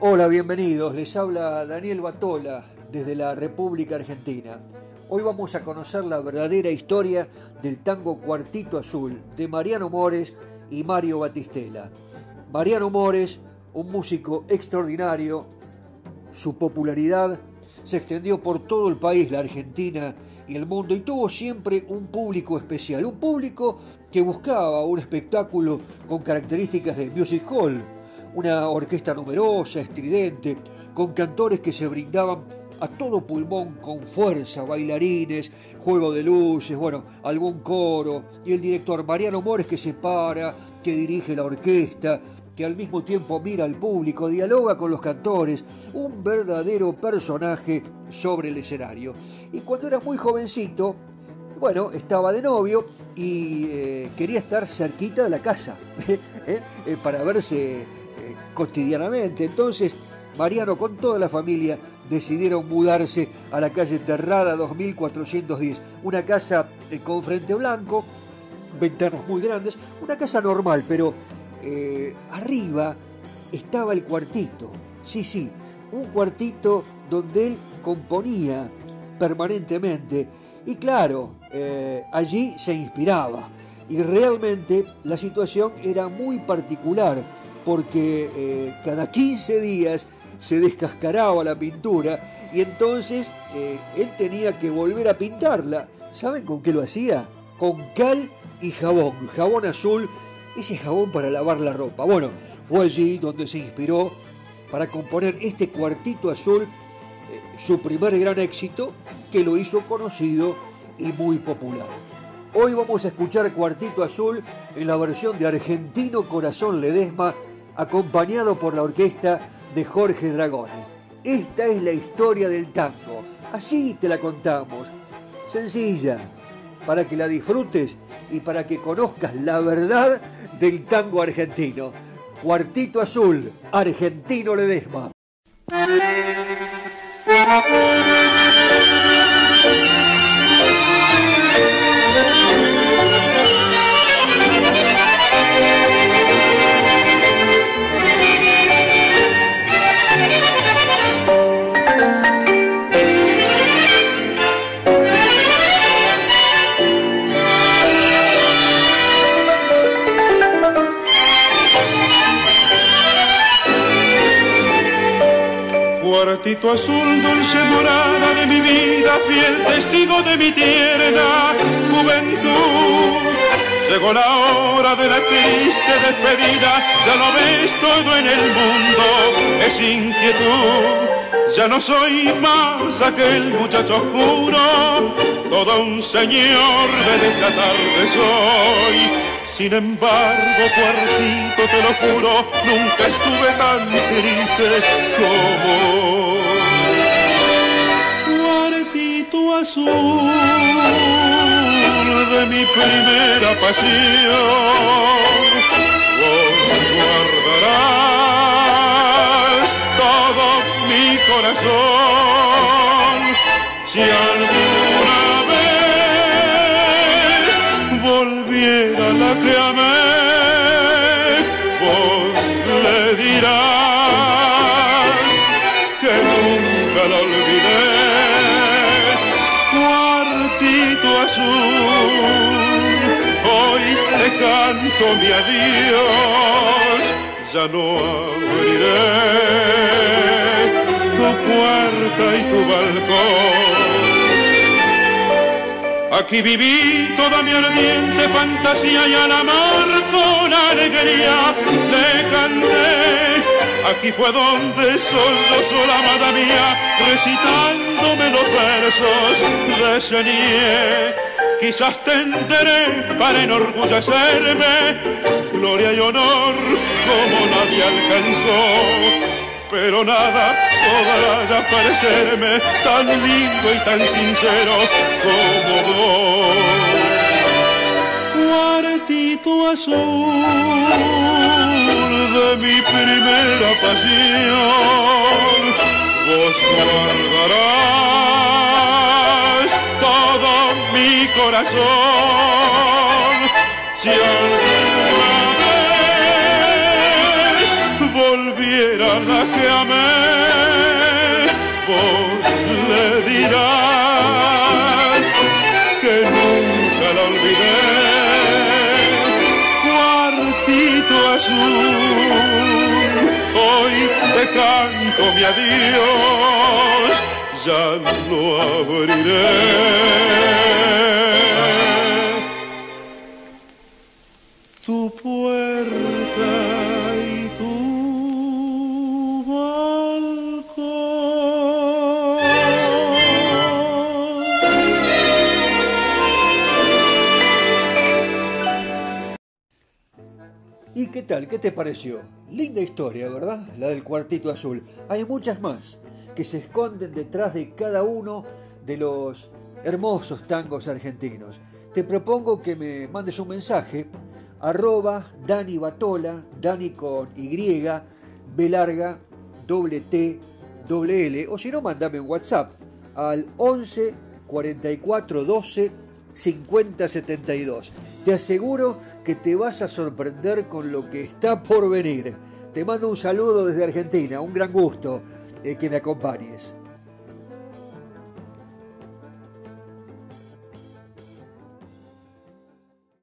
Hola, bienvenidos. Les habla Daniel Batola desde la República Argentina. Hoy vamos a conocer la verdadera historia del tango Cuartito Azul de Mariano Mores y Mario Batistela. Mariano Mores, un músico extraordinario, su popularidad se extendió por todo el país, la Argentina y el mundo, y tuvo siempre un público especial, un público que buscaba un espectáculo con características de music hall, una orquesta numerosa, estridente, con cantores que se brindaban a todo pulmón con fuerza, bailarines, juego de luces, bueno, algún coro, y el director Mariano Mores que se para, que dirige la orquesta, que al mismo tiempo mira al público, dialoga con los cantores, un verdadero personaje sobre el escenario. Y cuando era muy jovencito, bueno, estaba de novio y eh, quería estar cerquita de la casa ¿eh? Eh, para verse cotidianamente. Entonces, Mariano con toda la familia decidieron mudarse a la calle Terrada 2410, una casa con frente blanco, ventanas muy grandes, una casa normal, pero arriba estaba el cuartito. Sí, sí, un cuartito donde él componía permanentemente. Y claro, eh, allí se inspiraba. Y realmente la situación era muy particular, porque eh, cada 15 días se descascaraba la pintura y entonces eh, él tenía que volver a pintarla. ¿Saben con qué lo hacía? Con cal y jabón, jabón azul, ese jabón para lavar la ropa. Bueno, fue allí donde se inspiró para componer este cuartito azul, su primer gran éxito, que lo hizo conocido y muy popular. Hoy vamos a escuchar Cuartito Azul en la versión de Argentino Corazón Ledesma, acompañado por la orquesta de Jorge Dragone. Esta es la historia del tango. Así te la contamos. Sencilla, para que la disfrutes y para que conozcas la verdad del tango argentino. Cuartito Azul, Argentino Ledesma. Cuartito azul, dulce morada de mi vida, fiel testigo de mi tierna juventud. Llegó la hora de la triste despedida, ya lo ves todo en el mundo, es inquietud. Ya no soy más aquel muchacho oscuro, todo un señor de esta tarde soy sin embargo, cuartito, te lo juro, nunca estuve tan triste como azul de mi primera pasión, vos guardarás todo mi corazón. Si alguna volviera la que amé, vos le dirás que nunca la olvidé. Cuartito azul, hoy te canto mi adiós, ya no abriré tu puerta y tu balcón Aquí viví toda mi ardiente fantasía y al amor con alegría. Aquí fue donde solo sola amada mía, recitándome los versos reseñé. Quizás te enteré para enorgullecerme, gloria y honor como nadie alcanzó pero nada podrá parecerme tan lindo y tan sincero como vos. Cuartito azul de mi primera pasión, vos guardarás todo mi corazón. Si alguna vez volviera la que amé, vos hoy te canto mi adiós, ya lo abriré. Tu puerta ¿Y qué tal? ¿Qué te pareció? Linda historia, ¿verdad? La del cuartito azul. Hay muchas más que se esconden detrás de cada uno de los hermosos tangos argentinos. Te propongo que me mandes un mensaje arroba Dani Batola, Dani con Y, B larga, doble T, doble o si no, mandame un WhatsApp al 11 44 12 50 72. Te aseguro que te vas a sorprender con lo que está por venir. Te mando un saludo desde Argentina, un gran gusto eh, que me acompañes.